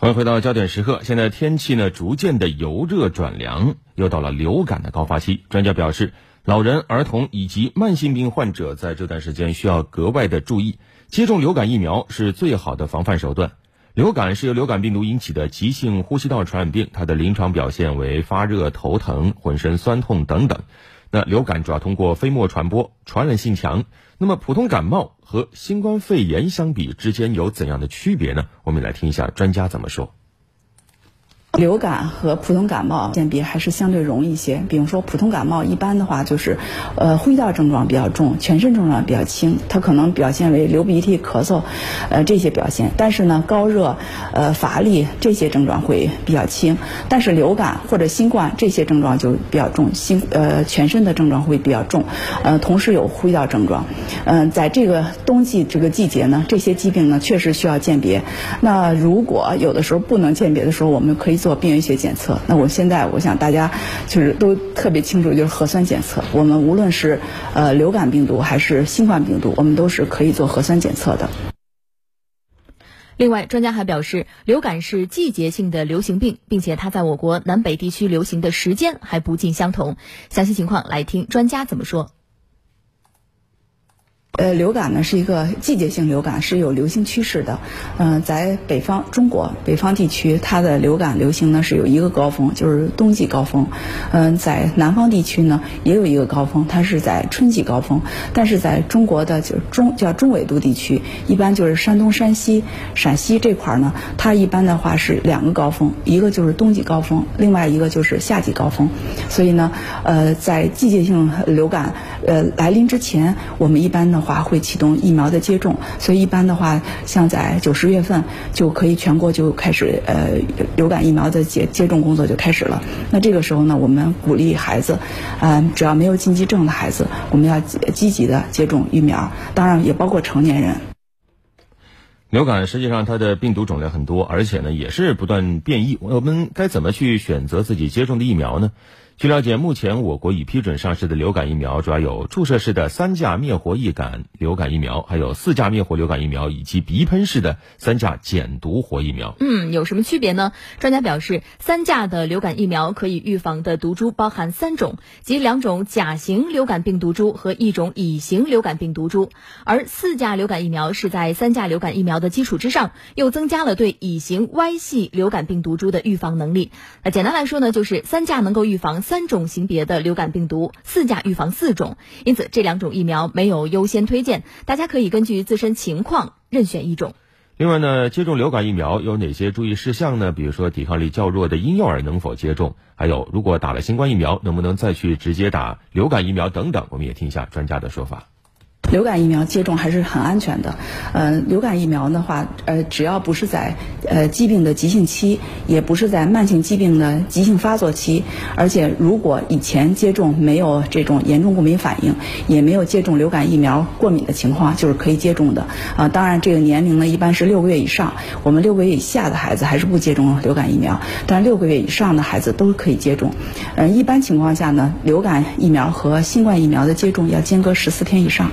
欢迎回到焦点时刻。现在天气呢逐渐的由热转凉，又到了流感的高发期。专家表示，老人、儿童以及慢性病患者在这段时间需要格外的注意，接种流感疫苗是最好的防范手段。流感是由流感病毒引起的急性呼吸道传染病，它的临床表现为发热、头疼、浑身酸痛等等。那流感主要通过飞沫传播，传染性强。那么普通感冒和新冠肺炎相比之间有怎样的区别呢？我们来听一下专家怎么说。流感和普通感冒鉴别还是相对容易一些。比如说，普通感冒一般的话就是，呃，呼吸道症状比较重，全身症状比较轻，它可能表现为流鼻涕、咳嗽，呃，这些表现。但是呢，高热、呃，乏力这些症状会比较轻。但是流感或者新冠这些症状就比较重，新呃，全身的症状会比较重，呃，同时有呼吸道症状。嗯，在这个冬季这个季节呢，这些疾病呢确实需要鉴别。那如果有的时候不能鉴别的时候，我们可以。做病原学检测，那我现在我想大家就是都特别清楚，就是核酸检测。我们无论是呃流感病毒还是新冠病毒，我们都是可以做核酸检测的。另外，专家还表示，流感是季节性的流行病，并且它在我国南北地区流行的时间还不尽相同。详细情况来听专家怎么说。呃，流感呢是一个季节性流感，是有流行趋势的。嗯，在北方中国北方地区，它的流感流行呢是有一个高峰，就是冬季高峰。嗯，在南方地区呢也有一个高峰，它是在春季高峰。但是在中国的就中叫中纬度地区，一般就是山东、山西、陕西这块儿呢，它一般的话是两个高峰，一个就是冬季高峰，另外一个就是夏季高峰。所以呢，呃，在季节性流感呃来临之前，我们一般的。话会启动疫苗的接种，所以一般的话，像在九十月份就可以全国就开始呃流感疫苗的接接种工作就开始了。那这个时候呢，我们鼓励孩子，嗯，只要没有禁忌症的孩子，我们要积极的接种疫苗，当然也包括成年人。流感实际上它的病毒种类很多，而且呢也是不断变异。我们该怎么去选择自己接种的疫苗呢？据了解，目前我国已批准上市的流感疫苗主要有注射式的三价灭活易感流感疫苗，还有四价灭活流感疫苗，以及鼻喷式的三价减毒活疫苗。嗯，有什么区别呢？专家表示，三价的流感疫苗可以预防的毒株包含三种，即两种甲型流感病毒株和一种乙型流感病毒株。而四价流感疫苗是在三价流感疫苗的基础之上，又增加了对乙型 Y 系流感病毒株的预防能力。那简单来说呢，就是三价能够预防。三种型别的流感病毒，四价预防四种，因此这两种疫苗没有优先推荐，大家可以根据自身情况任选一种。另外呢，接种流感疫苗有哪些注意事项呢？比如说，抵抗力较弱的婴幼儿能否接种？还有，如果打了新冠疫苗，能不能再去直接打流感疫苗等等？我们也听一下专家的说法。流感疫苗接种还是很安全的，呃，流感疫苗的话，呃，只要不是在呃疾病的急性期，也不是在慢性疾病的急性发作期，而且如果以前接种没有这种严重过敏反应，也没有接种流感疫苗过敏的情况，就是可以接种的。啊，当然这个年龄呢一般是六个月以上，我们六个月以下的孩子还是不接种流感疫苗，但六个月以上的孩子都可以接种。嗯，一般情况下呢，流感疫苗和新冠疫苗的接种要间隔十四天以上。